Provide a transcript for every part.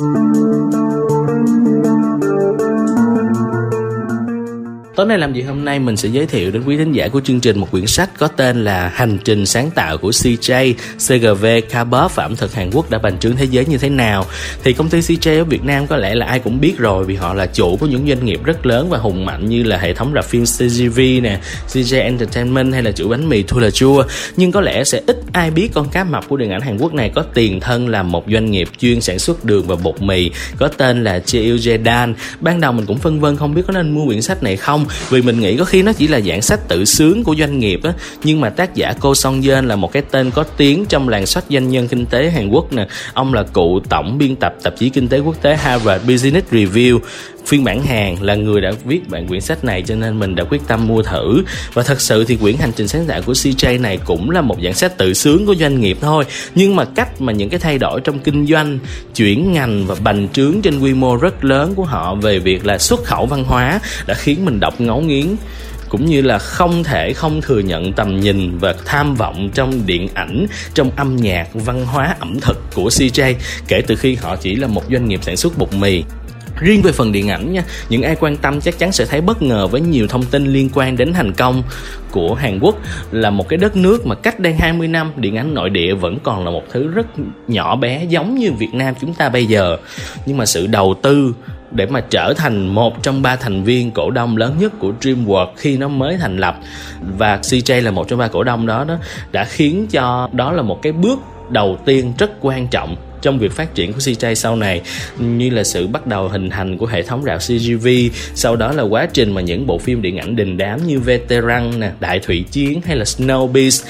Thank you. Tối nay làm gì hôm nay mình sẽ giới thiệu đến quý thính giả của chương trình một quyển sách có tên là Hành trình sáng tạo của CJ CGV Carbop và ẩm thực Hàn Quốc đã bành trướng thế giới như thế nào. Thì công ty CJ ở Việt Nam có lẽ là ai cũng biết rồi vì họ là chủ của những doanh nghiệp rất lớn và hùng mạnh như là hệ thống rạp phim CGV nè, CJ Entertainment hay là chủ bánh mì Thua là chua. Nhưng có lẽ sẽ ít ai biết con cá mập của điện ảnh Hàn Quốc này có tiền thân là một doanh nghiệp chuyên sản xuất đường và bột mì có tên là Jeil Jedan. Ban đầu mình cũng phân vân không biết có nên mua quyển sách này không vì mình nghĩ có khi nó chỉ là dạng sách tự sướng của doanh nghiệp á. Nhưng mà tác giả cô Song Yeon là một cái tên có tiếng trong làng sách doanh nhân kinh tế Hàn Quốc nè. Ông là cựu tổng biên tập tạp chí kinh tế quốc tế Harvard Business Review phiên bản Hàn là người đã viết bản quyển sách này, cho nên mình đã quyết tâm mua thử. Và thật sự thì quyển hành trình sáng tạo của CJ này cũng là một dạng sách tự sướng của doanh nghiệp thôi. Nhưng mà cách mà những cái thay đổi trong kinh doanh, chuyển ngành và bành trướng trên quy mô rất lớn của họ về việc là xuất khẩu văn hóa đã khiến mình đọc ngấu nghiến, cũng như là không thể không thừa nhận tầm nhìn và tham vọng trong điện ảnh, trong âm nhạc, văn hóa, ẩm thực của CJ kể từ khi họ chỉ là một doanh nghiệp sản xuất bột mì riêng về phần điện ảnh nha, những ai quan tâm chắc chắn sẽ thấy bất ngờ với nhiều thông tin liên quan đến thành công của Hàn Quốc. Là một cái đất nước mà cách đây 20 năm, điện ảnh nội địa vẫn còn là một thứ rất nhỏ bé, giống như Việt Nam chúng ta bây giờ. Nhưng mà sự đầu tư để mà trở thành một trong ba thành viên cổ đông lớn nhất của DreamWorks khi nó mới thành lập, và CJ là một trong ba cổ đông đó đó, đã khiến cho đó là một cái bước đầu tiên rất quan trọng trong việc phát triển của CJ sau này, như là sự bắt đầu hình thành của hệ thống rạp CGV sau đó là quá trình mà những bộ phim điện ảnh đình đám như Veteran nè, Đại Thủy Chiến hay là Snow Beast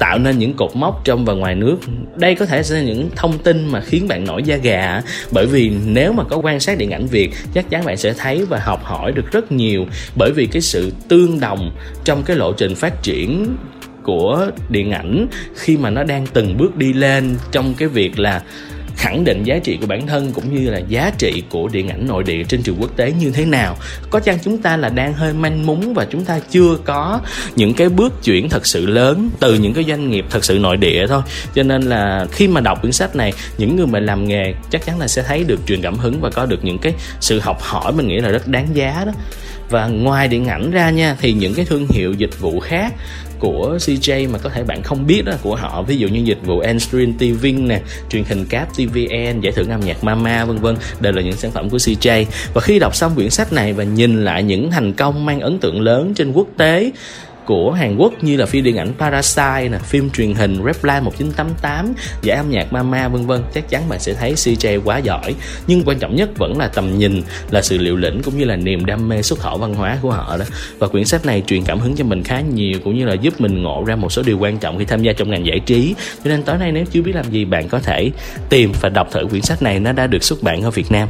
tạo nên những cột mốc trong và ngoài nước. Đây có thể sẽ là những thông tin mà khiến bạn nổi da gà, bởi vì nếu mà có quan sát điện ảnh việt, chắc chắn bạn sẽ thấy và học hỏi được rất nhiều. Bởi vì cái sự tương đồng trong cái lộ trình phát triển của điện ảnh khi mà nó đang từng bước đi lên trong cái việc là khẳng định giá trị của bản thân cũng như là giá trị của điện ảnh nội địa trên trường quốc tế như thế nào. Có chăng chúng ta là đang hơi manh múng và chúng ta chưa có những cái bước chuyển thật sự lớn từ những cái doanh nghiệp thật sự nội địa thôi. Cho nên là khi mà đọc quyển sách này, những người mà làm nghề chắc chắn là sẽ thấy được truyền cảm hứng và có được những cái sự học hỏi mình nghĩ là rất đáng giá đó. Và ngoài điện ảnh ra nha, thì những cái thương hiệu dịch vụ khác của CJ mà có thể bạn không biết đó, của họ. Ví dụ như dịch vụ Enstream TV nè, truyền hình cáp TVN giải thưởng âm nhạc Mama, vân vân. Đều là những sản phẩm của CJ và khi đọc xong quyển sách này và nhìn lại những thành công mang ấn tượng lớn trên quốc tế của Hàn Quốc như là phim điện ảnh Parasite nè, phim truyền hình Reply 1988, giải âm nhạc Mama vân vân, chắc chắn bạn sẽ thấy CJ quá giỏi. Nhưng quan trọng nhất vẫn là tầm nhìn, là sự liệu lĩnh cũng như là niềm đam mê xuất khẩu văn hóa của họ đó. Và quyển sách này truyền cảm hứng cho mình khá nhiều cũng như là giúp mình ngộ ra một số điều quan trọng khi tham gia trong ngành giải trí. Cho nên tối nay nếu chưa biết làm gì bạn có thể tìm và đọc thử quyển sách này nó đã được xuất bản ở Việt Nam.